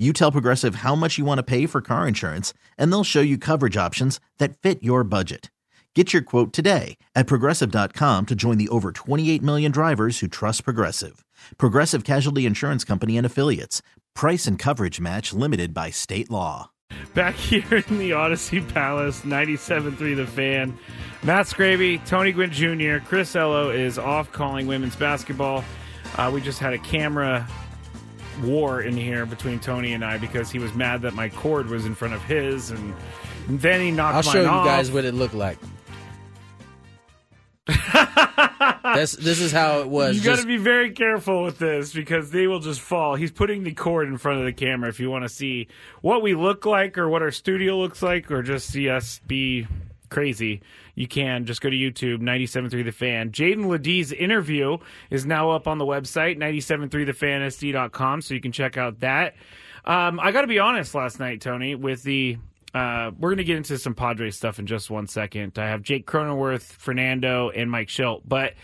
You tell Progressive how much you want to pay for car insurance, and they'll show you coverage options that fit your budget. Get your quote today at progressive.com to join the over 28 million drivers who trust Progressive. Progressive Casualty Insurance Company and Affiliates. Price and coverage match limited by state law. Back here in the Audacy Palace, 97.3 The Fan. Matt Scraby, Tony Gwynn Jr., Chris Ello is off calling women's basketball. Uh, we just had a camera war in here between Tony and I because he was mad that my cord was in front of his, and, and then he knocked I'll show you off. guys what it looked like. That's, this is how it was. You got to be very careful with this because they will just fall. He's putting the cord in front of the camera if you want to see what we look like or what our studio looks like or just see us be crazy. You can just go to YouTube, 97.3 The Fan. Jaedon LeDee's interview is now up on the website, 97.3thefansd.com, so you can check out that. Um, I got to be honest last night, Tony, with the uh, we're going to get into some Padres stuff in just one second. I have Jake Cronenworth, Fernando, and Mike Shildt. But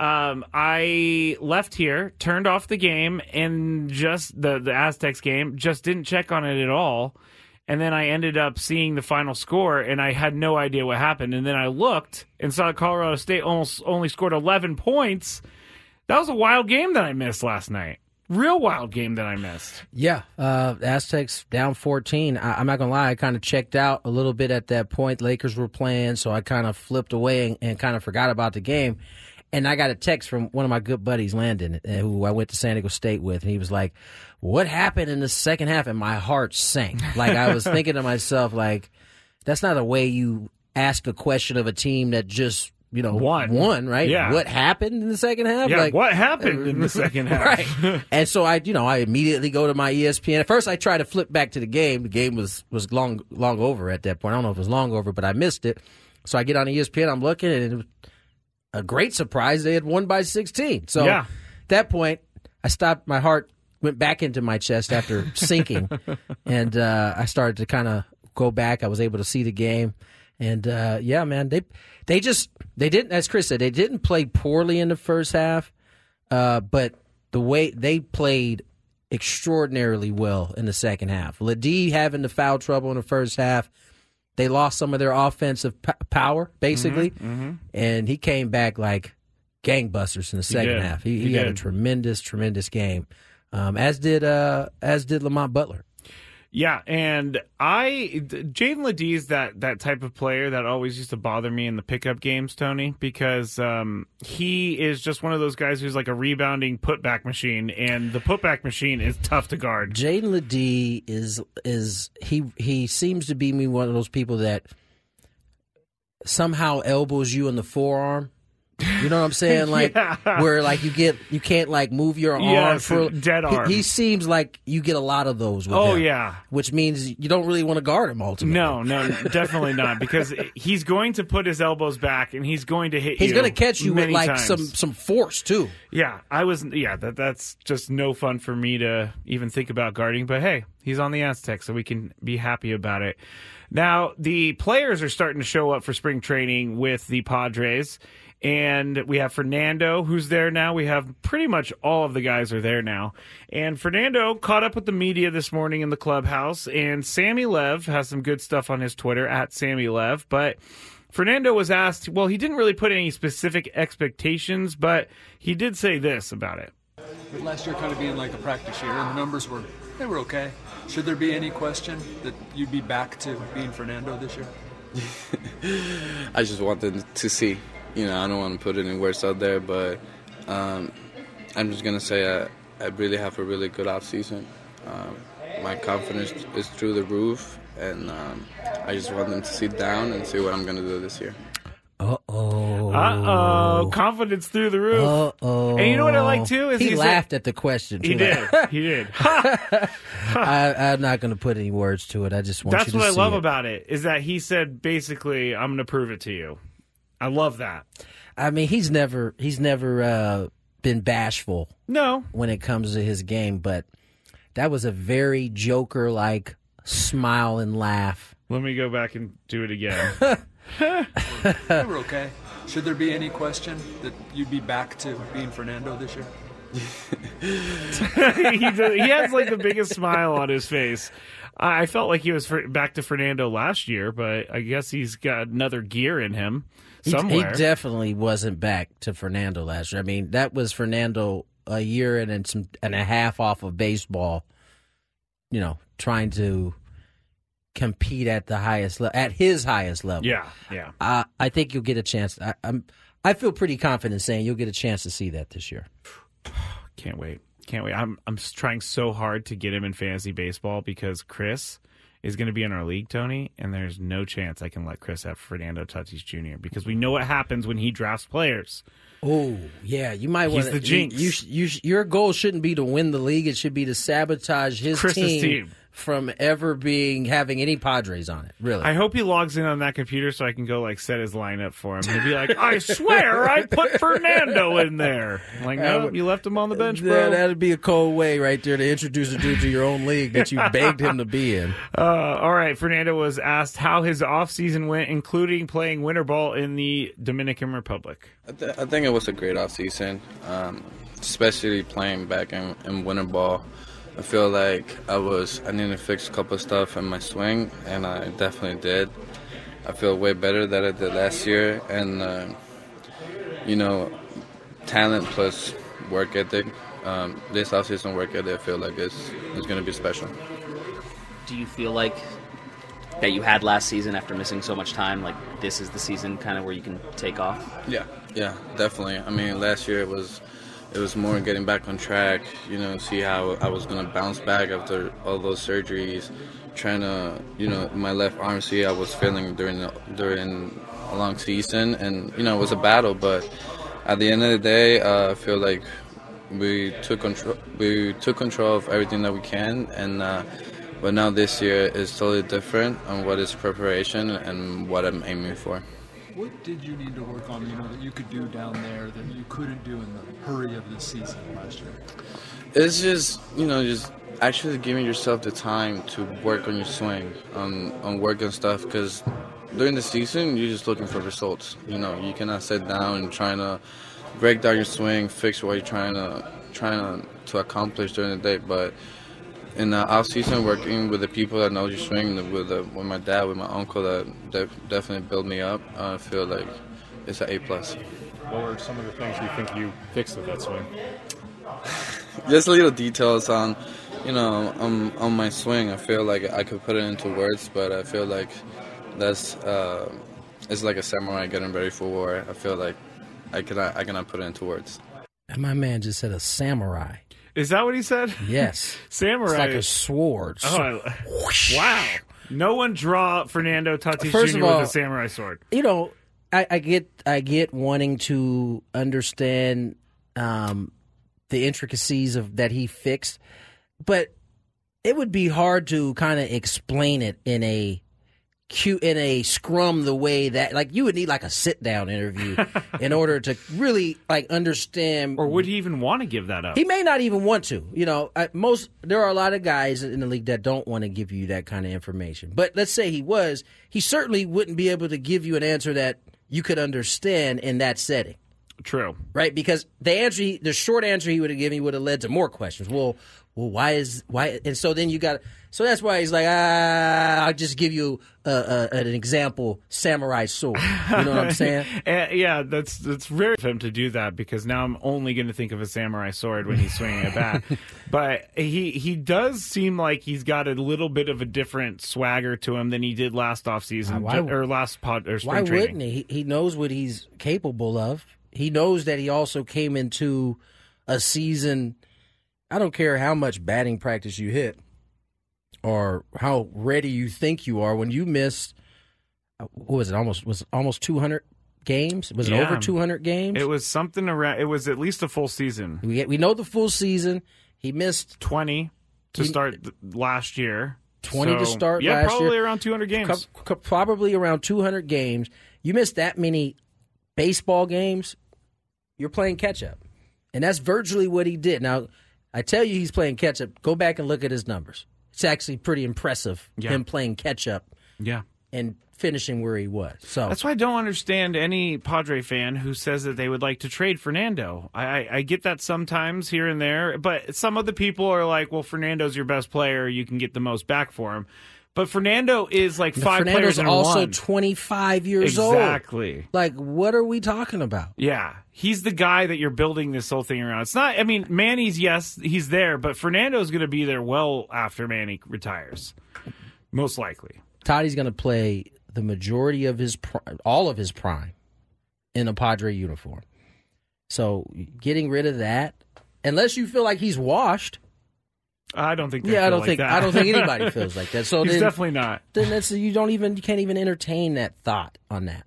um, I left here, turned off the game, and just the, the Aztecs game, just didn't check on it at all. And then I ended up seeing the final score, and I had no idea what happened. And then I looked and saw Colorado State almost only scored 11 points. That was a wild game that I missed last night. Real wild game that I missed. Yeah, uh, Aztecs down 14. I, I'm not gonna lie, I kind of checked out a little bit at that point. Lakers were playing, so I kind of flipped away and, and kind of forgot about the game. And I got a text from one of my good buddies, Landon, uh, who I went to San Diego State with, and he was like, "What happened in the second half?" And my heart sank. Like I was thinking to myself, like, "That's not a way you ask a question of a team that just." You know, Won. won, right? Yeah. What happened in the second half? Yeah, like, what happened in the second half? right. and so I, you know, I immediately go to my ESPN. At first, I try to flip back to the game. The game was was long long over at that point. I don't know if it was long over, but I missed it. So I get on ESPN. I'm looking, and it was a great surprise. They had won by 16. So Yeah. at that point, I stopped. My heart went back into my chest after sinking, and uh, I started to kind of go back. I was able to see the game, and uh, yeah, man, they they just they didn't, as Chris said, they didn't play poorly in the first half, uh, but the way they played extraordinarily well in the second half. LeDee having the foul trouble in the first half. They lost some of their offensive p- power, basically, Mm-hmm, and he came back like gangbusters in the second did. half. He, He he, had a tremendous, tremendous game, um, as did uh, as did Lamont Butler. Yeah, and I Jaedon LeDee's that that type of player that always used to bother me in the pickup games, Tony, because um, he is just one of those guys who's like a rebounding putback machine, and the putback machine is tough to guard. Jaedon LeDee is is he he seems to be me one of those people that somehow elbows you in the forearm. You know what I'm saying? Like Yeah. where like you get you can't like move your arm Yes, for dead he- arm. He, seems like you get a lot of those. With Oh him, yeah. which means you don't really want to guard him ultimately. No, no, definitely not. Because he's going to put his elbows back and he's going to hit he's you. going to catch you with like times. some some force too. Yeah, I was. Yeah, that that's just no fun for me to even think about guarding. But hey, he's on the Aztecs, so we can be happy about it. Now the players are starting to show up for spring training with the Padres, and we have Fernando who's there now. We have pretty much all of the guys are there now, and Fernando caught up with the media this morning in the clubhouse. And Sammy Lev has some good stuff on his Twitter at Sammy Lev, but. Fernando was asked, well, he didn't really put any specific expectations, but he did say this about it. Last year kind of being like a practice year, and the numbers were they were okay. Should there be any question that you'd be back to being Fernando this year? I just want them to see. You know, I don't want to put any words out there, but um, I'm just gonna say I, I really have a really good off season. Um, my confidence is through the roof, and um, I just want them to sit down and see what I'm going to do this year. Uh oh. Uh oh, confidence through the roof. Uh oh. And you know what I like too is he he said- laughed at the question. He did. He did. I, I'm not going to put any words to it. I just want That's you to what I love it. about it is that he said basically, "I'm going to prove it to you." I love that. I mean, he's never he's never uh, been bashful No, when it comes to his game, but that was a very Joker like smile and laugh. let me go back and do it again. They were okay. Should there be any question that you'd be back to being Fernando this year? he, does, he has like the biggest smile on his face. I I felt like he was for, back to Fernando last year, but I guess he's got another gear in him He, somewhere. he definitely wasn't back to Fernando last year. I mean, that was Fernando a year and then some and a half off of baseball. You know, trying to compete at the highest level, at his highest level. yeah, yeah. I I think you'll get a chance. I, I'm I feel pretty confident saying you'll get a chance to see that this year. Can't wait. Can't wait. I'm I'm trying so hard to get him in fantasy baseball because Chris is going to be in our league, Tony, and there's no chance I can let Chris have Fernando Tatis Jr. because we know what happens when he drafts players. Oh yeah, you might He's want the jinx. You, you, you, your goal shouldn't be to win the league. It should be to sabotage his Chris's team, team. From ever being having any Padres on it. Really, I hope he logs in on that computer so I can go like set his lineup for him. He'll be like, "I swear I put Fernando in there." I'm like, no, you left him on the bench, Yeah, bro. that'd be a cold way right there to introduce a dude to your own league that you begged him to be in. Uh, all right, Fernando was asked how his offseason went, including playing winter ball in the Dominican Republic. I, th- I think it was a great off season, um, especially playing back in, in winter ball. I feel like I was I needed to fix a couple of stuff in my swing, and I definitely did. I feel way better than I did last year, and uh, you know, talent plus work ethic. Um, this offseason work ethic, I feel like is is going to be special. do you feel like that you had last season after missing so much time like this is the season kind of where you can take off Yeah, yeah, definitely. I mean, last year it was it was more getting back on track. You know, see how I was gonna bounce back after all those surgeries. Trying to, you know, my left arm. See, I was feeling during the, during a long season, and you know, it was a battle. But at the end of the day, uh, I feel like we took control. We took control of everything that we can, and. Uh, but now this year is totally different on what is preparation and what I'm aiming for. What did you need to work on, you know, that you could do down there that you couldn't do in the hurry of the season last year? It's just you know just actually giving yourself the time to work on your swing, on on working stuff because during the season you're just looking for results. You know you cannot sit down and trying to break down your swing, fix what you're trying to trying to, to accomplish during the day, but. In the off season, working with the people that know your swing, with the, with my dad, with my uncle, that def- definitely built me up. I feel like it's an A plus. What were some of the things you think you fixed with that swing? just little details on you know on, on my swing i feel like i could put it into words but i feel like that's uh it's like a samurai getting ready for war i feel like i cannot i cannot put it into words And my man just said a samurai. Is that what he said? Yes, Samurai. it's like a sword. Oh, I- wow. No one draw Fernando Tatis First Jr. all- with a samurai sword. you know, I, I get I get wanting to understand um, the intricacies of that he fixed, but it would be hard to kind of explain it in a cute in a scrum the way that like you would need like a sit down interview in order to really like understand Or would he even want to give that up? he may not even want to. You know, most there are a lot of guys in the league that don't want to give you that kind of information. But let's say he was, he certainly wouldn't be able to give you an answer that you could understand in that setting, True. right? Because the answer, he, the short answer he would have given you would have led to more questions. Well, well, why is why? And so then you got. So that's why he's like, ah, I'll just give you a, a, an example: samurai sword. You know what I'm saying? Uh, yeah, that's that's rare of him to do that because now I'm only going to think of a samurai sword when he's swinging a bat. but he he does seem like he's got a little bit of a different swagger to him than he did last offseason Uh, why- or last pod or spring Why training. wouldn't he? He knows what he's capable of. He knows that he also came into a season. I don't care how much batting practice you hit or how ready you think you are when you miss. uh, What was it? Almost was it almost two hundred games. Was it Yeah. over two hundred games? It was something around. It was at least a full season. we we know the full season. He missed Twenty to He- start last year. 20 to start Yeah, probably year. around 200 games. co- co- probably around two hundred games. You missed that many baseball games. You're playing catch up, and that's virtually what he did. Now, I tell you, he's playing catch up. Go back and look at his numbers. It's actually pretty impressive. Yeah. Him playing catch up yeah. and finishing where he was. So That's why I don't understand any Padre fan who says that they would like to trade Fernando. I, I, I get that sometimes here and there, but some of the people are like, "Well, Fernando's your best player; you can get the most back for him." But Fernando is like five Fernando's players in also one. 25 years old. exactly. Like, what are we talking about? Yeah, he's the guy that you're building this whole thing around. It's not. I mean, Manny's yes, he's there, but Fernando's going to be there well after Manny retires, most likely. Toddy's going to play the majority of his all of his prime in a Padre uniform. So getting rid of that, unless you feel like he's washed. I don't think. they Yeah, I don't like think that. I don't think anybody feels like that. So he's then, definitely not. then that's you don't even you can't even entertain that thought on that.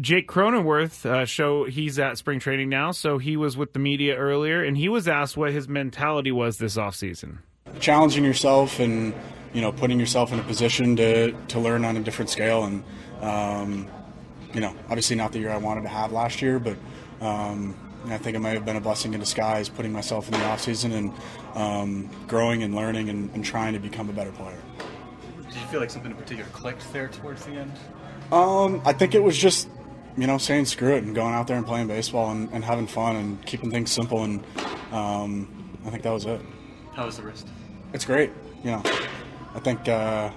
Jake Cronenworth uh, show he's at spring training now, so he was with the media earlier, and he was asked what his mentality was this offseason. challenging yourself and you know putting yourself in a position to to learn on a different scale and um, you know obviously not the year I wanted to have last year but um, I think it might have been a blessing in disguise putting myself in the off season and um, growing and learning and, and trying to become a better player. Did you feel like something in particular clicked there towards the end? Um, I think it was just, you know, saying screw it and going out there and playing baseball and, and having fun and keeping things simple. And um, I think that was it. How was the wrist? It's great. You know, I think, uh,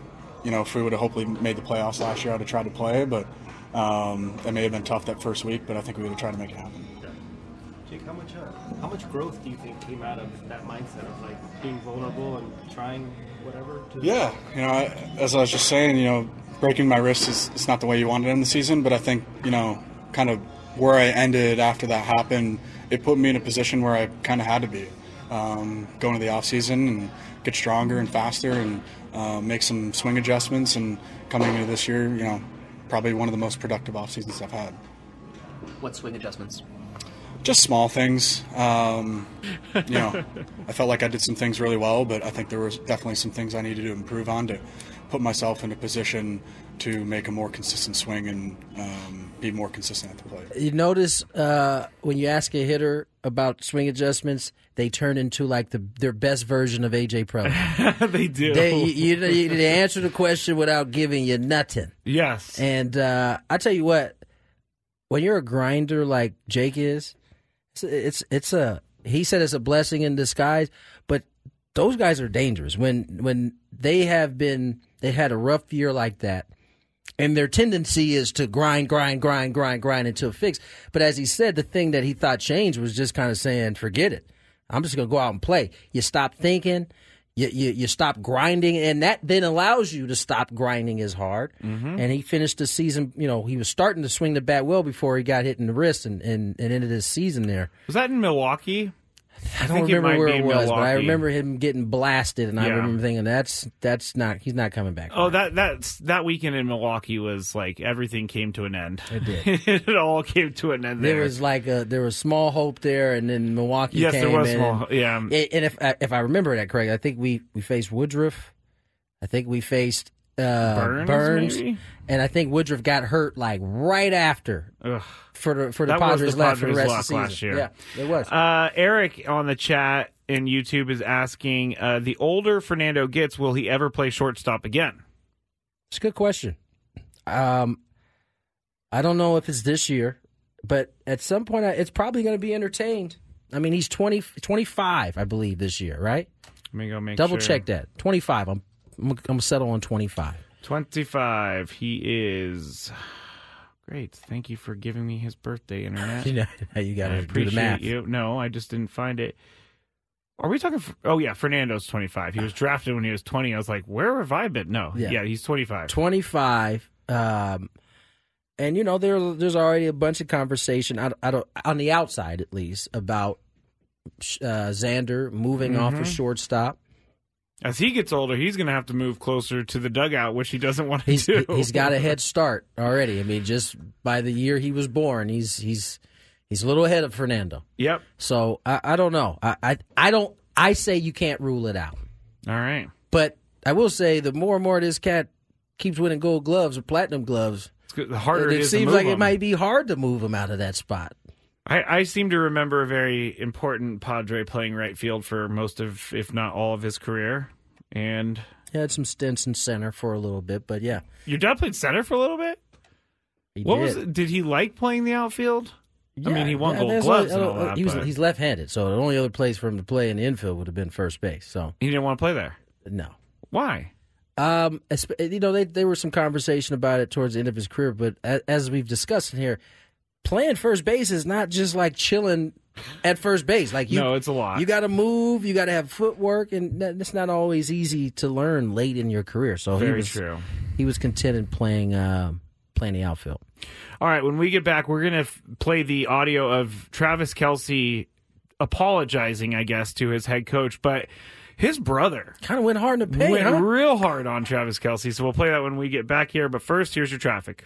you know, if we would have hopefully made the playoffs last year, I'd have tried to play, but um, it may have been tough that first week, but I think we would have tried to make it happen. Jake, how much uh, how much growth do you think came out of that mindset of like being vulnerable and trying whatever? To Yeah, you know, I, as I was just saying, you know, breaking my wrist is it's not the way you want it in the season, but I think you know, kind of where I ended after that happened, it put me in a position where I kind of had to be um, going to the off season and get stronger and faster and uh, make some swing adjustments. And coming into this year, you know, probably one of the most productive off seasons I've had. What swing adjustments? Just small things. Um, you know, I felt like I did some things really well, but I think there was definitely some things I needed to improve on to put myself in a position to make a more consistent swing and um, be more consistent at the plate. You notice uh, when you ask a hitter about swing adjustments, they turn into like the their best version of AJ Preller. they do. they you, you, they answer the question without giving you nothing. yes. And uh, I tell you what, when you're a grinder like Jake is, it's it's, it's a he said it's a blessing in disguise. But those guys are dangerous when when they have been they had a rough year like that. And their tendency is to grind, grind, grind, grind, grind until fixed. But as he said, the thing that he thought changed was just kind of saying, forget it. I'm just going to go out and play. You stop thinking, you, you, you stop grinding, and that then allows you to stop grinding as hard. Mm-hmm. And he finished the season, you know, he was starting to swing the bat well before he got hit in the wrist and, and, and ended his season there. Was that in Milwaukee? I don't remember where it was, but I remember him getting blasted, and I remember thinking that's that's not he's not coming back. Oh, that that's that weekend in Milwaukee was like everything came to an end. It did. it all came to an end. There There, was like a there was small hope there, and then Milwaukee. yes, came there was small. Yeah, And if if I remember that correctly, I think we we faced Woodruff. I think we faced uh, Burnes, maybe? and I think Woodruff got hurt like right after Ugh. For the for the That Padres the left for the Padres' rest of the season. last year. Yeah, it was. Uh, Eric on the chat in YouTube is asking: uh, The older Fernando gets, will he ever play shortstop again? It's a good question. Um, I don't know if it's this year, but at some point, I- it's probably going to be entertained. I mean, he's 20, 25, I believe, this year, right? Let me go make Double sure. check that. 25. I'm, I'm, I'm going to settle on 25. Twenty-five. He is. Great. Thank you for giving me his birthday, internet. You know you got to do appreciate the math. you. No, I just didn't find it. Are we talking? f- Oh yeah, Fernando's twenty five. He was drafted when he was twenty. I was like, where have I been? No, Yeah. yeah, he's twenty five. 25. Um, and, you know, there, there's already a bunch of conversation, I, I don't, on the outside at least, about uh, Xander moving off Mhm. of shortstop. As he gets older, he's going to have to move closer to the dugout, which he doesn't want to He's do. he's got a head start already. I mean, just by the year he was born, he's he's he's a little ahead of Fernando. Yep. So I, I don't know. I, I I don't. I say you can't rule it out. All right. But I will say the more and more this cat keeps winning gold gloves or platinum gloves, It's good. The harder it, it is to seems like it might be hard to move him out of that spot. I, I seem to remember a very important Padre playing right field for most of, if not all of his career. And He had some stints in center for a little bit, but yeah, your dad played center for a little bit. he what did. was? It? Did he like playing the outfield? I mean, he won Yeah, Gold Gloves only- and all that. he was, but he's left-handed, so the only other place for him to play in the infield would have been first base. So he didn't want to play there. no. Why? Um, you know, they, there was some conversation about it towards the end of his career, but as, as we've discussed in here, playing first base is not just like chilling at first base. Like you, no, it's a lot. you got to move, you got to have footwork, and it's not always easy to learn late in your career. So he Very was true. he was contented playing um, playing the outfield. All right, when we get back, we're going to f- play the audio of Travis Kelce apologizing, I guess, to his head coach, but his brother Kind of went hard in the paint, went huh? real hard on Travis Kelce. So we'll play that when we get back here. But first, here's your traffic.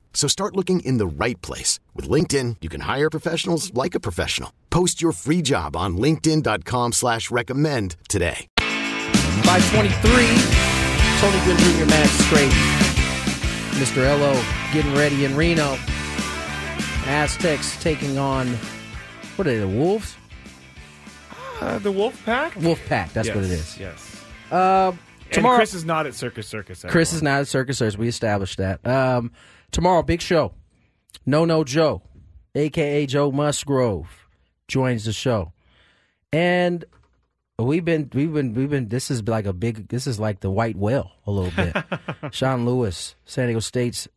So start looking in the right place. With LinkedIn, you can hire professionals like a professional. Post your free job on linkedin.com slash recommend today. By 23, Tony Gwynn Jr., Max Straight, Mr. Ello getting ready in Reno. Aztecs taking on, what are they, the Wolves? Uh, the Wolf Pack? Wolf Pack, that's what it is. Yes, is. Yes. Uh, And tomorrow, Chris is not at Circus Circus. Chris is not at Circus Circus. We established that. Um, tomorrow, big show. No No Joe, aka Joe Musgrove, joins the show, and we've been we've been we've been. This is like a big. This is like the white whale a little bit. Sean Lewis, San Diego State's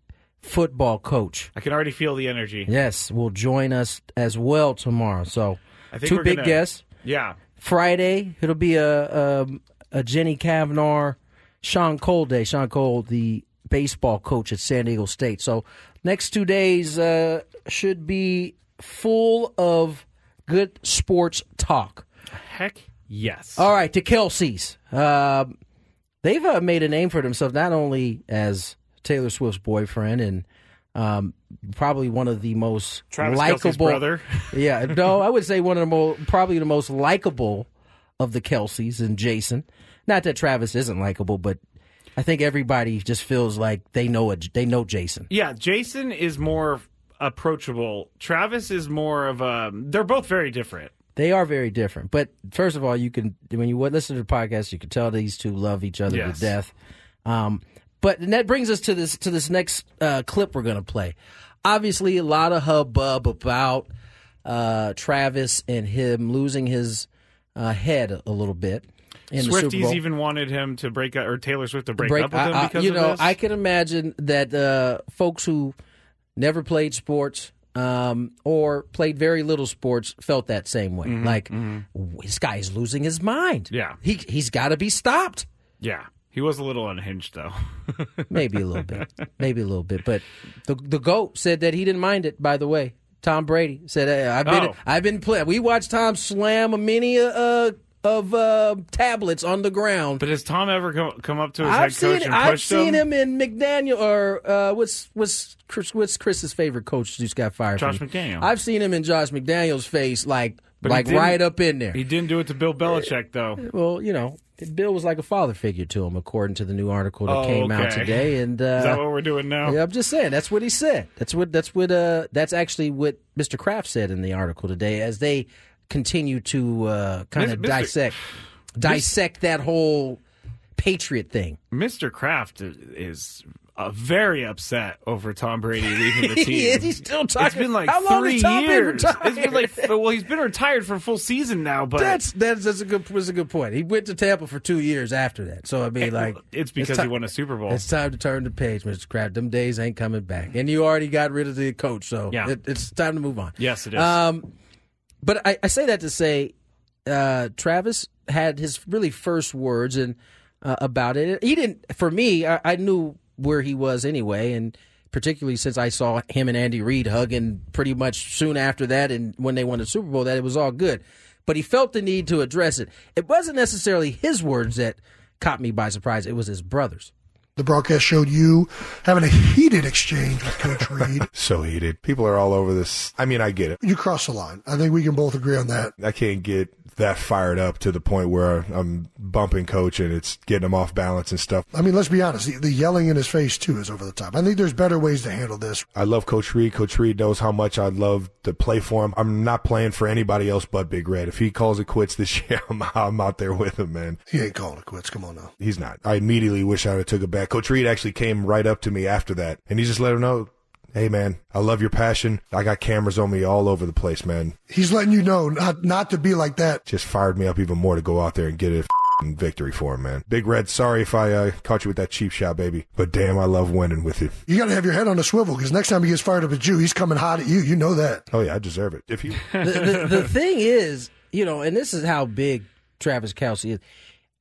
football coach. I can already feel the energy. Yes, will join us as well tomorrow. So I think two big gonna- guests. Yeah. Friday, it'll be a a, a Jenny Cavnar, Sean Cole day. Sean Cole, the baseball coach at San Diego State. So next two days uh, should be full of good sports talk. Heck yes. All right, to Kelces. Uh, they've uh, made a name for themselves not only as Taylor Swift's boyfriend and um, probably one of the most Travis likable. brother. yeah, no, I would say one of the most, probably the most likable of the Kelces and Jason. Not that Travis isn't likable, but I think everybody just feels like they know it. They know Jason. Yeah, Jason is more approachable. Travis is more of a. They're both very different. They are very different. But first of all, you can when you listen to the podcast, you can tell these two love each other Yes. to death. Um, but that brings us to this to this next uh, clip we're going to play. Obviously, a lot of hubbub about uh, Travis and him losing his uh, head a little bit. In Swifties even wanted him to break up, or Taylor Swift to break, break- up with him I- I- because you of know, this. I can imagine that uh, folks who never played sports um, or played very little sports felt that same way. Like this guy is losing his mind. Mm-hmm, Yeah. he he's got to be stopped. yeah, He was a little unhinged, though. Maybe a little bit. Maybe a little bit. But the the goat said that he didn't mind it. By the way, Tom Brady said, hey, "I've been Oh. I've been playing. We watched Tom slam a many uh, of uh, tablets on the ground. But has Tom ever come, come up to his I've head seen coach and I've pushed seen him? in McDaniel or uh, what's what's Chris, what's Chris's favorite coach who's got fired? Josh from- McDaniel. I've seen him in Josh McDaniel's face, like But like right up in there. He didn't do it to Bill Belichick, though. Well, you know, Bill was like a father figure to him, according to the new article that Oh, came out today. And uh, Is that what we're doing now? Yeah, I'm just saying that's what he said. That's what that's what uh that's actually what Mr. Kraft said in the article today as they continue to uh kind of Mr. dissect dissect that whole patriot thing. Mr. Kraft is uh, very upset over Tom Brady leaving the team. He is. He's still It's talking- been like How long three Tom been years. It's been like well, he's been retired for a full season now, but that's that's that's a good that's a good point. He went to Tampa for two years after that. So I mean, like it's because he won a Super Bowl. It's time to turn the page, Mr. Kraft. Them days ain't coming back, and you already got rid of the coach, so Yeah. it, it's time to move on. Yes, it is. Um, but I, I say that to say, uh, Travis had his really first words and uh, about it. He didn't. For me, I, I knew where he was anyway, and particularly since I saw him and Andy Reid hugging pretty much soon after that, and when they won the Super Bowl, that it was all good. But he felt the need to address it. It wasn't necessarily his words that caught me by surprise. It was his brothers. The broadcast showed you having a heated exchange with Coach Reid. so heated. People are all over this. I mean, I get it. You cross the line. I think we can both agree on that. I can't get that fired up to the point where I'm bumping coach and it's getting him off balance and stuff. I mean, let's be honest. The, the yelling in his face too is over the top. I think there's better ways to handle this. I love Coach Reid. Coach Reid knows how much I love to play for him. I'm not playing for anybody else but Big Red. If he calls it quits this year, I'm, I'm out there with him, man. He ain't calling it quits. Come on now. He's not. I immediately wish I would have took a back. Coach Reid actually came right up to me after that, and he just let him know, "Hey, man, I love your passion. I got cameras on me all over the place, man." He's letting you know not not to be like that. Just fired me up even more to go out there and get a f***ing victory for him, man. Big Red, sorry if I uh, caught you with that cheap shot, baby, but damn, I love winning with you. You got to have your head on a swivel because next time he gets fired up at you, he's coming hot at you. You know that. Oh yeah, I deserve it. If you the, the, the thing is, you know, and this is how big Travis Kelce is.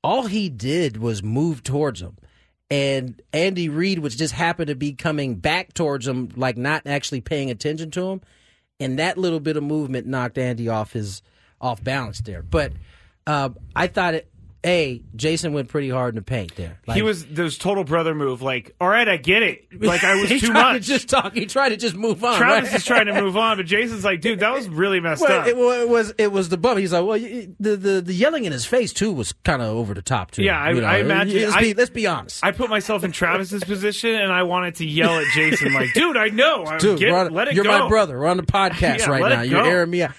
All he did was move towards him, and Andy Reid was just happened to be coming back towards him, like not actually paying attention to him, and that little bit of movement knocked Andy off his off balance there. But uh, I thought it. A Jason went pretty hard in the paint there. he was this total brother move. Like, all right, I get it. Like I was he too tried much. To just talk. He tried to just move on. Travis right? is trying to move on, but Jason's like, dude, that was really messed Well, up. it, well, it was it was the bump. He's like, well, you- the the, the yelling in his face too was kind of over the top too. Yeah, I, You know, I imagine. Let's I, be, let's be honest. I put myself in Travis's position, and I wanted to yell at Jason, like, "Dude, I know. I Dude, get, on- let it go. you're go." my brother. We're on the podcast Yeah, right now. You're airing me out.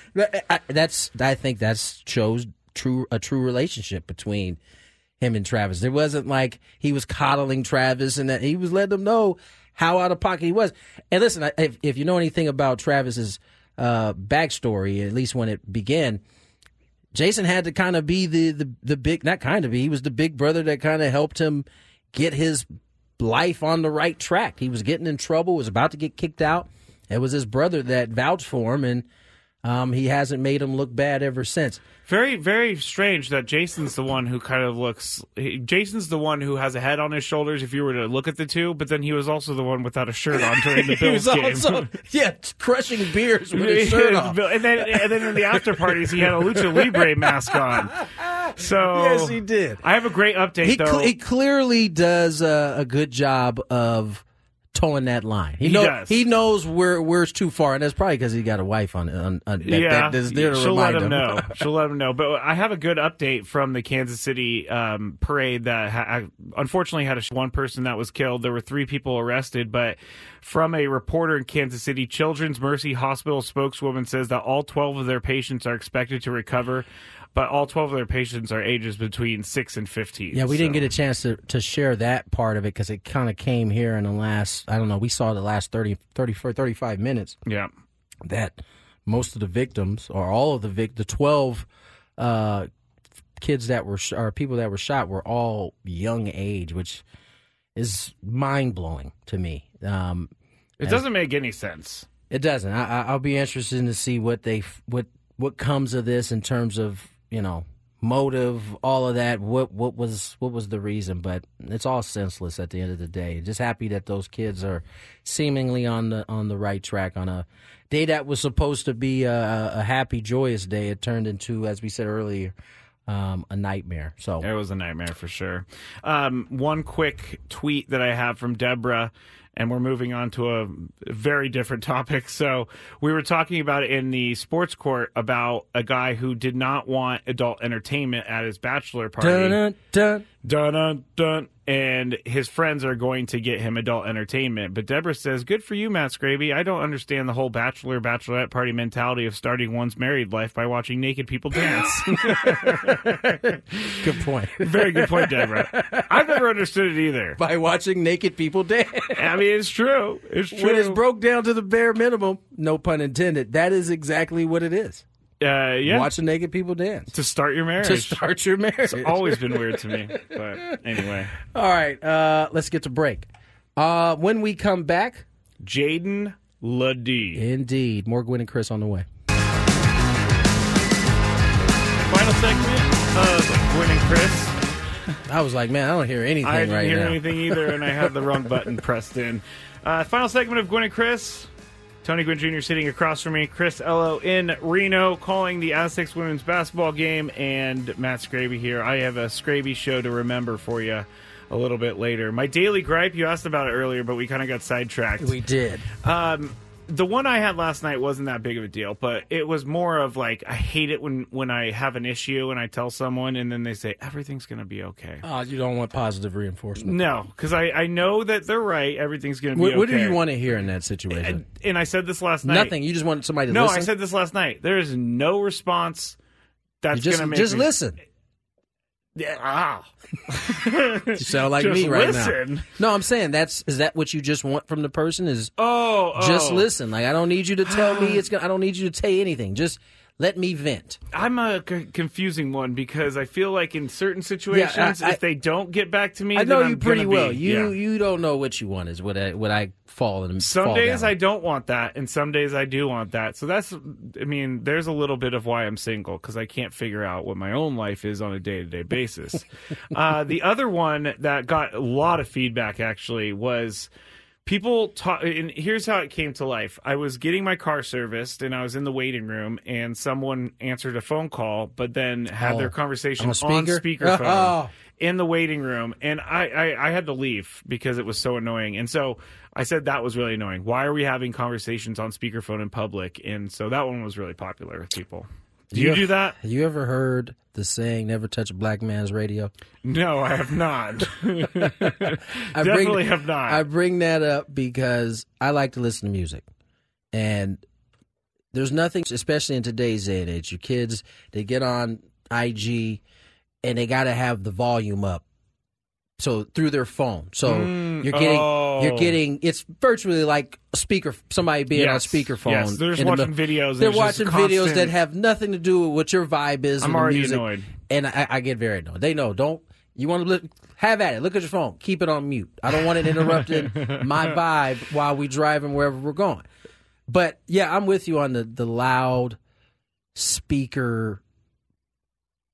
I- That's I think that's shows true a true relationship between him and Travis. There wasn't like he was coddling Travis and that he was letting him know how out of pocket he was. And listen, if, if you know anything about Travis's uh, backstory, at least when it began, Jason had to kind of be the, the the big not kind of be he was the big brother that kind of helped him get his life on the right track. He was getting in trouble, was about to get kicked out. It was his brother that vouched for him, and um, he hasn't made him look bad ever since. Very, very strange that Jason's the one who kind of looks. he- Jason's the one who has a head on his shoulders. If you were to look at the two, but then he was also the one without a shirt on during the he Bills was game. also yeah crushing beers with his shirt off. and then, and then in the after parties, he had a lucha libre mask on. So Yes, he did. I have a great update He, though. cl- he clearly does uh, a good job of toeing that line. He, He know- does. He knows where where's too far, and that's probably because he got a wife on. on, on that, yeah, that is there to she'll let remind him know. She'll let him know. But I have a good update from the Kansas City um, parade that ha- unfortunately had a, one person that was killed. There were three people arrested, but from a reporter in Kansas City, Children's Mercy Hospital spokeswoman says that all 12 of their patients are expected to recover. But all 12 of their patients are ages between 6 and 15. Yeah, we didn't get a chance to, to share that part of it because it kind of came here in the last, I don't know, we saw the last 30, 30 35 minutes. Yeah. That most of the victims, or all of the vic, the 12 uh, kids that were, sh- or people that were shot were all young age, which is mind blowing to me. Um, It doesn't make any sense. It doesn't. I, I, I'll be interested to see what they, what, what comes of this in terms of, you know, motive, all of that. What what was what was the reason? But it's all senseless at the end of the day. Just happy that those kids are seemingly on the on the right track on a day that was supposed to be a, a happy, joyous day. It turned into, as we said earlier, um, a nightmare. So It was a nightmare for sure. Um, one quick tweet that I have from Deborah, and we're moving on to a very different topic. So we were talking about in the sports court about a guy who did not want adult entertainment at his bachelor party. Dun, dun, dun. Dun, dun, dun. And his friends are going to get him adult entertainment. But Deborah says, Good for you, Matt Scraby. I don't understand the whole bachelor bachelorette party mentality of starting one's married life by watching naked people dance. good point. Very good point, Deborah. I've never understood it either. By watching naked people dance. I mean, it's true. It's true. When it's broke down to the bare minimum, no pun intended, that is exactly what it is. Uh, yeah. Watching naked people dance. to start your marriage. To start your marriage. It's always been weird to me. But anyway. All right, uh, let's get to break. Uh, when we come back, Jaedon LeDee. Indeed. More Gwynn and Chris on the way. Final segment of Gwynn and Chris. I was like, man, I don't hear anything I didn't right hear now. anything either, and I had the wrong button pressed in. Uh, final segment of Gwynn and Chris. Tony Gwynn Jr. sitting across from me. Chris Ello in Reno calling the Aztecs women's basketball game, and Matt Scraby here. I have a Scraby show to remember for you a little bit later. My daily gripe, you asked about it earlier, but we kind of got sidetracked. We did. Um, the one I had last night wasn't that big of a deal, but it was more of like I hate it when when I have an issue and I tell someone and then they say everything's going to be okay. Oh, you don't want positive reinforcement. No, because I, I know that they're right. Everything's going to be What, what do you want to hear in that situation? And, and I said this last night. Nothing. You just want somebody to No, listen. I said this last night. There is no response that's just going to make just me- listen. Yeah, ah. You sound like me right listen. now. No, I'm saying that's is that what you just want from the person? Is Oh, just oh. listen. Like I don't need you to tell me it's gonna. I don't need you to say anything. Just let me vent. I'm a c- confusing one because I feel like in certain situations, I- if they don't get back to me, I know you I'm pretty gonna be- well. You yeah. you don't know what you want is what I what I fall in. Some fall days down. I don't want that, and some days I do want that. So that's, I mean, there's a little bit of why I'm single because I can't figure out what my own life is on a day to day basis. uh, the other one that got a lot of feedback actually was people talk. And here's how it came to life: I was getting my car serviced, and I was in the waiting room, and someone answered a phone call, but then had Oh, their conversation on on speakerphone Oh. in the waiting room, and I, I I had to leave because it was so annoying. And so I said that was really annoying. Why are we having conversations on speakerphone in public? And so that one was really popular with people. Do you, do that? Have you ever heard the saying "Never touch a black man's radio"? No, I have not. I Definitely bring, have not. I bring that up because I like to listen to music, and there's nothing, especially in today's day and age. Your kids they get on IG, and they got to have the volume up, so through their phone. So Mm, you're getting oh. you're getting it's virtually like a speaker somebody being on Yes, speakerphone. yes, they're just in the watching videos They're watching videos constant- that have nothing to do with what your vibe is. I'm and already music. annoyed. and I, I get very annoyed. They know. Don't you want to look, have at it? Look at your phone. Keep it on mute. I don't want it interrupting my vibe while we driving wherever we're going. But yeah, I'm with you on the the loud speaker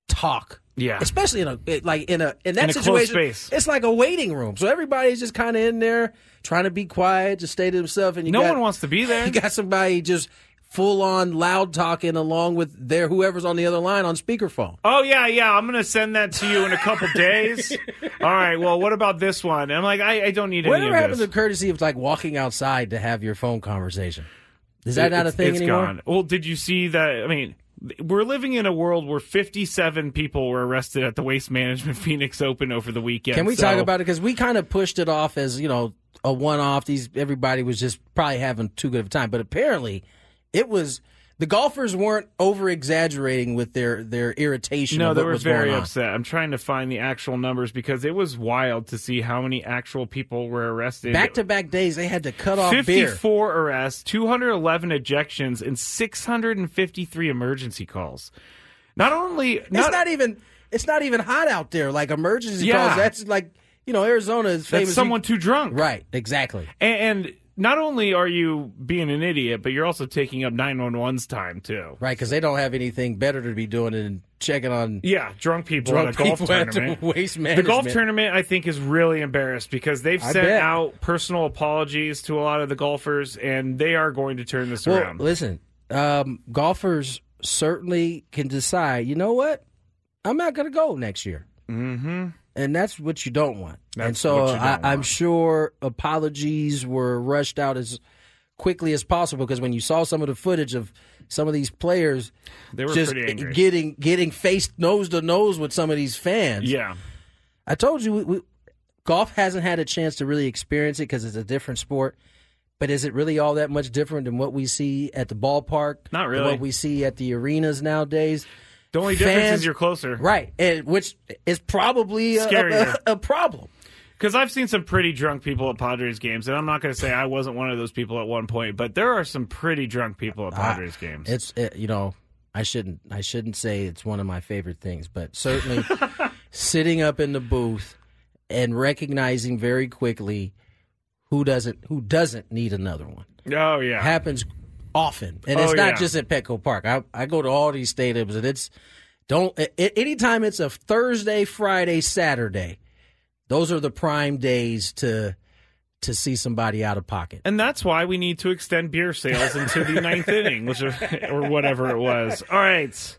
talk. Yeah. especially in a like in a in that In situation. It's like a waiting room, so everybody's just kind of in there trying to be quiet, just stay to themselves. And you no got, one wants to be there. you got somebody just full on loud talking along with their whoever's on the other line on speakerphone. Oh yeah, yeah. I'm gonna send that to you in a couple days. All right. Well, what about this one? And I'm like, I, I don't need any Whatever of happened this. to courtesy of like walking outside to have your phone conversation? Is that It- not a thing it's anymore? Gone. Well, did you see that? I mean, we're living in a world where 57 people were arrested at the Waste Management Phoenix Open over the weekend. Can we So- talk about it? Because we kind of pushed it off as you know a one off. These everybody was just probably having too good of a time, but apparently it was. The golfers weren't over exaggerating with their their irritation. No, they were very upset. I'm trying to find the actual numbers because it was wild to see how many actual people were arrested. Back to back days, they had to cut off beer. 54 arrests, 211 ejections, and 653 emergency calls. Not only, It's not even it's not even hot out there. Like emergency Yeah. calls. That's like you know Arizona is famous. That's someone too drunk. Right. Exactly. And, and not only are you being an idiot, but you're also taking up 911's time too. Right, because they don't have anything better to be doing than checking on. Yeah, drunk people Drunk at a golf people at the tournament. waste the golf tournament, I think, is really embarrassed because they've I sent bet. out personal apologies to a lot of the golfers, and they are going to turn this Well, around. listen, um, golfers certainly can decide. You know what? I'm not going to go next year, Mm-hmm. And that's what you don't want. and so I, I'm sure apologies were rushed out as quickly as possible because when you saw some of the footage of some of these players, They were just getting getting face nose to nose with some of these fans. Yeah. I told you, we, we, golf hasn't had a chance to really experience it because it's a different sport. But is it really all that much different than what we see at the ballpark? Not really. What we see at the arenas nowadays? The only difference Fans- is you're closer. Right. And which is probably a, a, a problem. Because I've seen some pretty drunk people at Padres games, and I'm not going to say I wasn't one of those people at one point, but there are some pretty drunk people at ah, Padres games. It's it, you know I shouldn't I shouldn't say it's one of my favorite things, but certainly sitting up in the booth and recognizing very quickly who doesn't who doesn't need another one. Oh yeah, happens often, and Oh, it's not yeah. just at Petco Park. I I go to all these stadiums, and it's don't a- anytime it's a Thursday, Friday, Saturday. Those are the prime days to to see somebody out of pocket. And that's why we need to extend beer sales into the ninth inning, which or whatever it was. All right.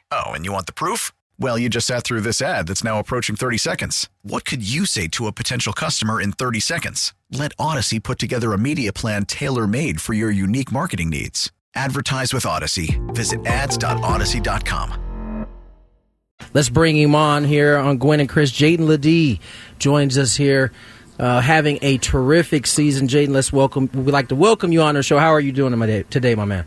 Oh, and you want the proof? Well, you just sat through this ad that's now approaching 30 seconds. What could you say to a potential customer in 30 seconds? Let Audacy put together a media plan tailor made for your unique marketing needs. Advertise with Audacy. Visit ads.audacy.com. Let's bring him on here on Gwynn and Chris. Jaedon LeDee joins us here, uh, having a terrific season. Jaedon, let's welcome. We'd like to welcome you on our show. How are you doing today, my man?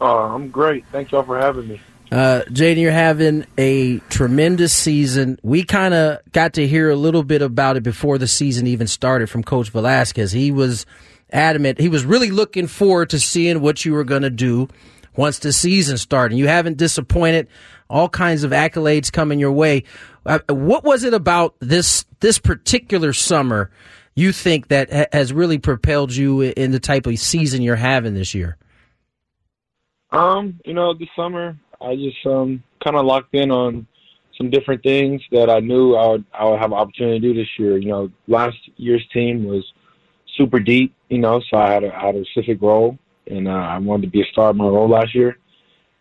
Uh, I'm great. Thank y'all for having me. Uh, Jaedon, you're having a tremendous season. We kind of got to hear a little bit about it before the season even started from Coach Velasquez. He was adamant. He was really looking forward to seeing what you were going to do once the season started. You haven't disappointed. All kinds of accolades coming your way. Uh, what was it about this this particular summer you think that ha- has really propelled you in the type of season you're having this year? Um, you know, this summer I just um kind of locked in on some different things that I knew I would I would have an opportunity to do this year. You know, last year's team was super deep. You know, so I had a, I had a specific role, and uh, I wanted to be a star in my role last year.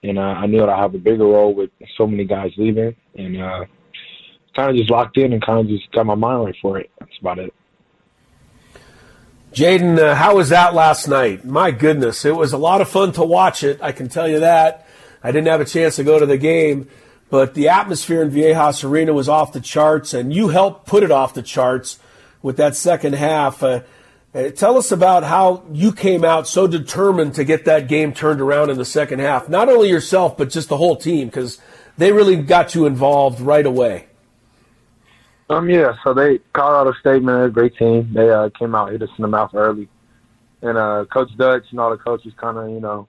And uh, I knew that I have a bigger role with so many guys leaving, and uh, kind of just locked in and kind of just got my mind right for it. That's about it. Jaedon, uh, how was that last night? My goodness, it was a lot of fun to watch it. I can tell you that. I didn't have a chance to go to the game, but the atmosphere in Viejas Arena was off the charts, and you helped put it off the charts with that second half. Uh, uh, tell us about how you came out so determined to get that game turned around in the second half. Not only yourself, but just the whole team, because they really got you involved right away. Um, yeah, so they Colorado State, man, a great team. They uh, came out, hit us in the mouth early, and uh, Coach Dutch and all the coaches kind of, you know,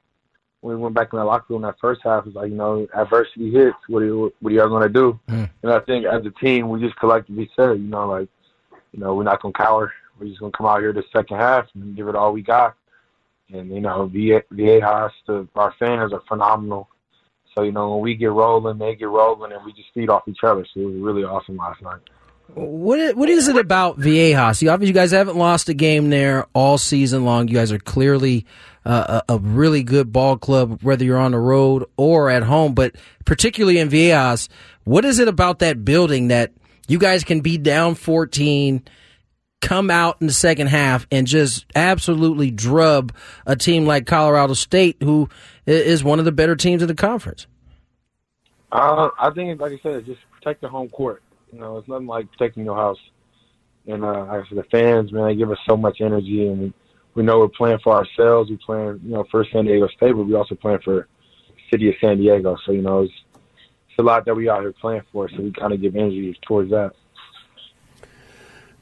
when we went back in the locker room that first half, it was like, you know, adversity hits. What are you, what are y'all gonna do? Mm. And I think as a team, we just collectively said, you know, like, you know, we're not gonna cower. We're just gonna come out here the second half and give it all we got. And you know, Viejas, the, our fans are phenomenal. So you know, when we get rolling, they get rolling, and we just feed off each other. So it was really awesome last night. What i- what is it about Viejas? You obviously you guys haven't lost a game there all season long. You guys are clearly uh, a, a really good ball club, whether you're on the road or at home. But particularly in Viejas, what is it about that building that you guys can be down 14, come out in the second half, and just absolutely drub a team like Colorado State, who is one of the better teams in the conference? Uh, I think, like I said, just protect the home court. You know, it's nothing like protecting your house. And uh, like I said, the fans, man, they give us so much energy, and we, we know we're playing for ourselves. We're playing, you know, for San Diego State, but we also playing for city of San Diego. So you know, it's, it's a lot that we out here playing for. So we kind of give energy towards that.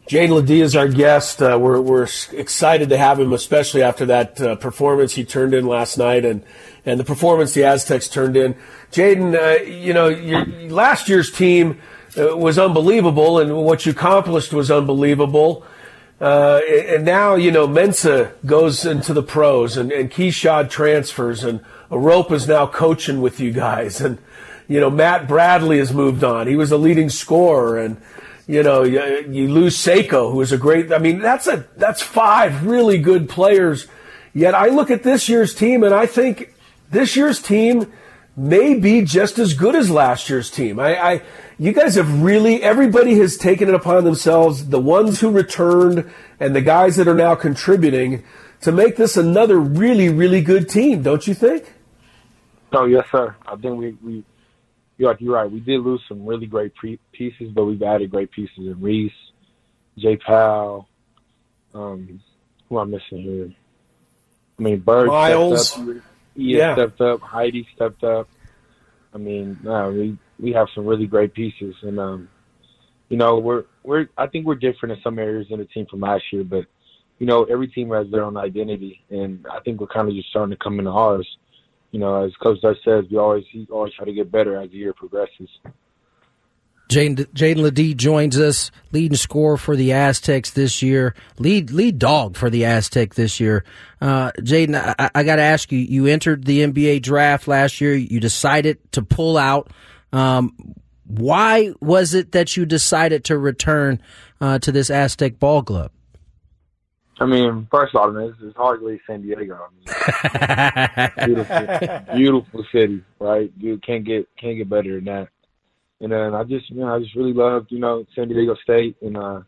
Jaedon LeDee is our guest. Uh, we're we're excited to have him, especially after that uh, performance he turned in last night, and and the performance the Aztecs turned in. Jaedon, uh, you know, your, last year's team uh, was unbelievable, and what you accomplished was unbelievable. Uh, and now, you know, Mensah goes into the pros, and and Keshad transfers, and Arop is now coaching with you guys, and you know, Matt Bradley has moved on. He was the leading scorer, and you know, you, you lose Seiko, who is a great. I mean, that's a that's five really good players. Yet I look at this year's team, and I think this year's team may be just as good as last year's team. I, I you guys have really everybody has taken it upon themselves, the ones who returned and the guys that are now contributing, to make this another really really good team. Don't you think? Oh yes, sir. I think we we you're like you're right. We did lose some really great pre- pieces, but we've added great pieces in Reese, Jay Powell. Um, who am I missing here? I mean, Byrd Miles. stepped up. Ian Yeah. stepped up. Heidi stepped up. I mean, no, we we have some really great pieces, and um, you know, we're we're I think we're different in some areas in the team from last year, but you know, every team has their own identity, and I think we're kind of just starting to come into ours you know, as Coach Dutch says, we always he always try to get better as the year progresses. Jaedon LeDee joins us, leading scorer for the Aztecs this year, lead lead dog for the Aztec this year. Uh, Jaedon, I, I got to ask you: you entered the NBA draft last year. You decided to pull out. Um, why was it that you decided to return uh, to this Aztec ball club? I mean, first of all, man, it's, it's hard to leave San Diego. I mean, beautiful, beautiful city, right? You can't get can't get better than that. And then I just, you know, I just really loved, you know, San Diego State, and uh,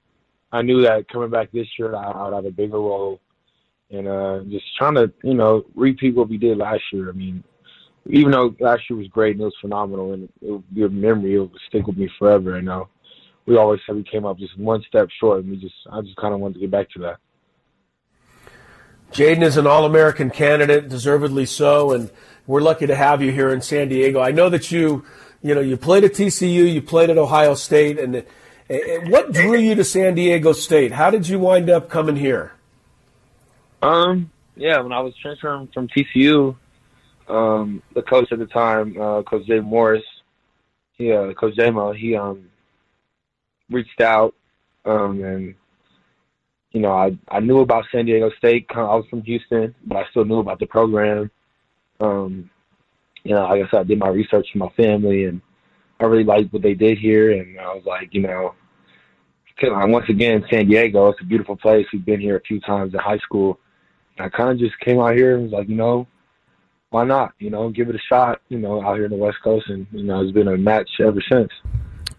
I knew that coming back this year, I, I would have a bigger role, and uh, just trying to, you know, repeat what we did last year. I mean, even though last year was great and it was phenomenal, and it will be a memory, it will stick with me forever. You know, we always said we came up just one step short, and we just, I just kind of wanted to get back to that. Jaedon is an All American candidate, deservedly so, and we're lucky to have you here in San Diego. I know that you, you know, you played at TCU, you played at Ohio State, and, and what drew you to San Diego State? How did you wind up coming here? Um, yeah, when I was transferring from TCU, um, the coach at the time, uh, Coach Jay Morris, he, uh, Coach J-Mo, he, um, reached out, um, and, you know, I, I knew about San Diego State. I was from Houston, but I still knew about the program. Um, you know, like I said, I did my research for my family, and I really liked what they did here. And I was like, you know, once again, San Diego, it's a beautiful place. We've been here a few times in high school. And I kind of just came out here and was like, you know, why not? You know, give it a shot. You know, out here in the West Coast, and you know, it's been a match ever since.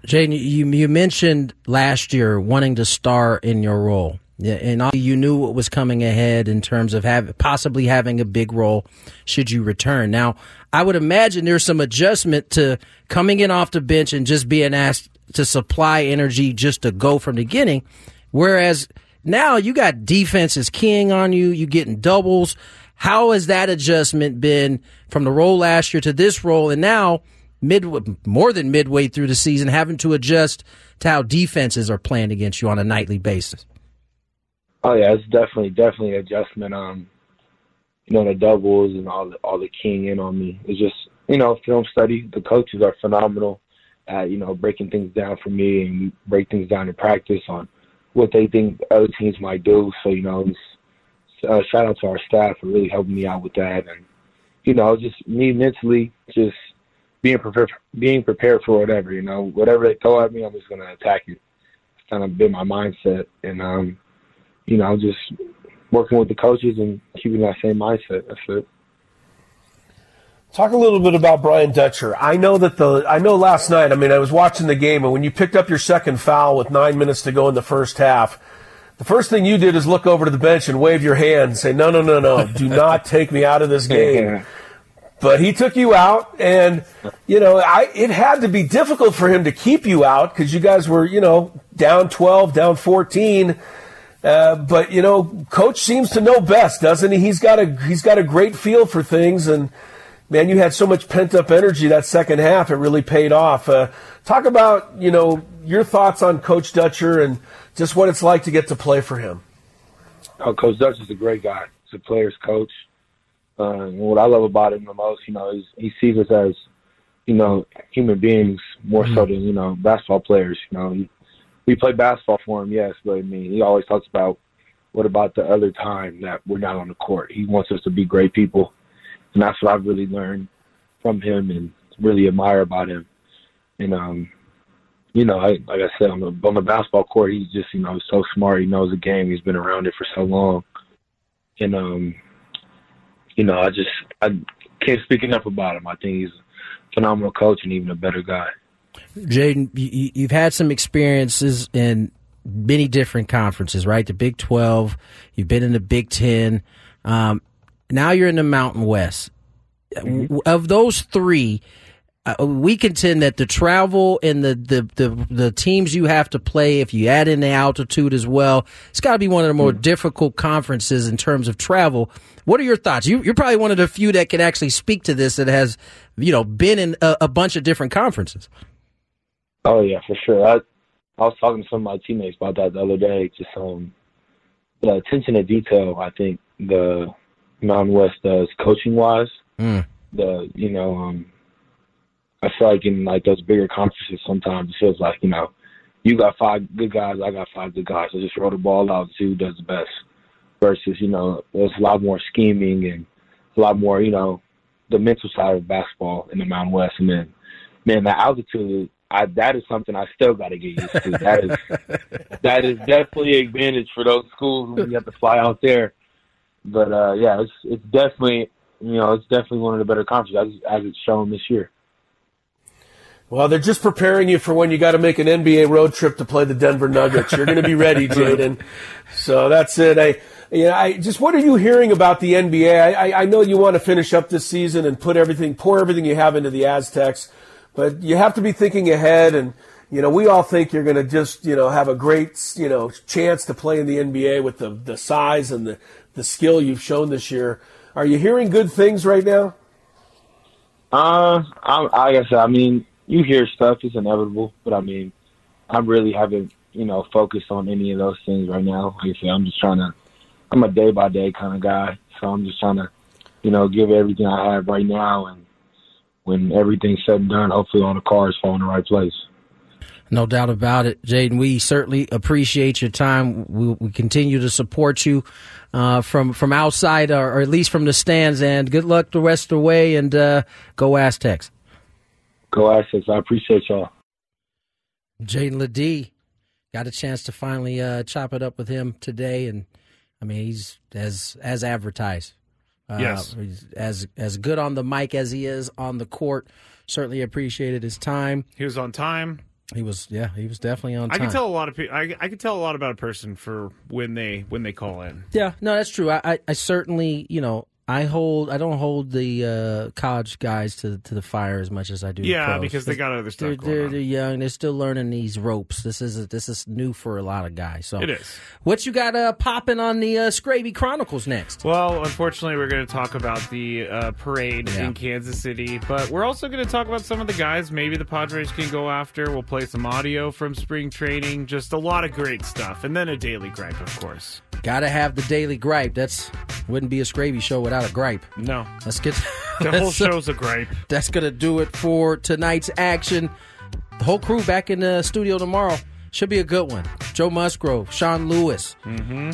Jaedon, you you mentioned last year wanting to star in your role. And you knew what was coming ahead in terms of have, possibly having a big role should you return. Now, I would imagine there's some adjustment to coming in off the bench and just being asked to supply energy just to go from the beginning. Whereas now you got defenses keying on you, you getting doubles. How has that adjustment been from the role last year to this role, and now mid more than midway through the season, having to adjust to how defenses are playing against you on a nightly basis? Oh yeah, it's definitely definitely adjustment. Um, you know the doubles and all the all the keying in on me. It's just you know film study. The coaches are phenomenal at you know breaking things down for me and break things down in practice on what they think other teams might do. So you know, it's, uh, shout out to our staff for really helping me out with that, and you know, just me mentally, just being prepared, being prepared for whatever. You know, whatever they throw at me, I'm just gonna attack it. It's kind of been my mindset, and um, you know, just working with the coaches and keeping that same mindset. That's it. Talk a little bit about Brian Dutcher. I know that the I know last night. I mean, I was watching the game, and when you picked up your second foul with nine minutes to go in the first half, the first thing you did is look over to the bench and wave your hand and say, "No, no, no, no! Do not take me out of this game." But he took you out, and you know, I it had to be difficult for him to keep you out because you guys were, you know, down twelve, down fourteen. Uh, but you know, coach seems to know best, doesn't he? He's got a he's got a great feel for things, and man, you had so much pent up energy that second half. It really paid off. Uh, talk about you know your thoughts on Coach Dutcher and just what it's like to get to play for him. Oh, Coach Dutch is a great guy. He's a player's coach. Uh, what I love about him the most, you know, is he sees us as, you know, human beings more so than you know basketball players. You know, he, we play basketball for him, yes, but I mean, he always talks about what about the other time that we're not on the court. He wants us to be great people, and that's what I've really learned from him and really admire about him. And um, you know, I, like I said, on the on the basketball court, he's just you know so smart. He knows the game. He's been around it for so long, and um, you know, I just I can't speak enough about him. I think he's a phenomenal coach and even a better guy. Jaedon, you, you've had some experiences in many different conferences, right? The Big 12, you've been in the Big 10. Um, now you're in the Mountain West. W- Of those three, uh, we contend that the travel and the, the, the, the teams you have to play, if you add in the altitude as well, it's got to be one of the more difficult conferences in terms of travel. What are your thoughts? You, you're probably one of the few that can actually speak to this that has, you know, been in a, a bunch of different conferences. Oh yeah, for sure. I I was talking to some of my teammates about that the other day. Just um, the attention to detail. I think the Mountain West does coaching wise. The you know um, I feel like in like those bigger conferences, sometimes it feels like you know you got five good guys, I got five good guys. So just throw the ball out, see who does the best. Versus you know there's a lot more scheming and a lot more you know the mental side of basketball in the Mountain West, and then man, the altitude. I, that is something I still got to get used to. That is that is definitely an advantage for those schools when you have to fly out there. But uh, yeah, it's it's definitely you know it's definitely one of the better conferences as, as it's shown this year. Well, they're just preparing you for when you got to make an NBA road trip to play the Denver Nuggets. You're going to be ready, Jaedon. So that's it. I, you know, I just what are you hearing about the NBA? I, I, I know you want to finish up this season and put everything, pour everything you have into the Aztecs, but you have to be thinking ahead. And you know, we all think you're going to just you know have a great you know chance to play in the NBA with the the size and the the skill you've shown this year. Are you hearing good things right now? Uh, I, I I mean, you hear stuff; it's inevitable. But I mean, I really haven't, you know, focused on any of those things right now. Like I said, I'm just trying to. I'm a day by day kind of guy, so I'm just trying to, you know, give everything I have right now, and when everything's said and done, hopefully all the cards fall in the right place. No doubt about it, Jaedon. We certainly appreciate your time. We, we continue to support you uh, from from outside, or, or at least from the stands. And good luck the rest of the way. And uh, go Aztecs. Go Aztecs! I appreciate y'all. Jaedon LeDee got a chance to finally uh, chop it up with him today, and I mean he's as as advertised. Uh, Yes. he's as as good on the mic as he is on the court. Certainly appreciated his time. He was on time. He was, yeah, he was definitely on Time. I can tell a lot of people. I, I can tell a lot about a person for when they when they call in. Yeah, no, that's true. I, I, I certainly, you know, I hold, I don't hold the uh, college guys to to the fire as much as I do. Yeah, pros. because they got other stuff They're, they're, they're young. They're still learning these ropes. This is this is new for a lot of guys. So It is. What you got uh, popping on the uh, Scraby Chronicles next? Well, unfortunately, we're going to talk about the uh, parade Yeah. in Kansas City, but we're also going to talk about some of the guys maybe the Padres can go after. We'll play some audio from spring training, just a lot of great stuff, and then a daily gripe, of course. Got to have the daily gripe. That's wouldn't be a Scraby show without a gripe. No, let's get The whole show's a gripe. That's gonna do it for tonight's action. The whole crew back in the studio tomorrow. Should be a good one. Joe Musgrove, Sean Lewis. Mm-hmm.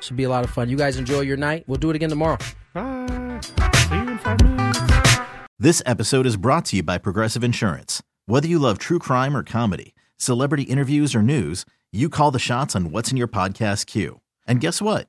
Should be a lot of fun. You guys enjoy your night. We'll do it again tomorrow. Bye. See you in five minutes. This episode is brought to you by Progressive Insurance. Whether you love true crime or comedy, celebrity interviews or news, you call the shots on what's in your podcast queue. And guess what?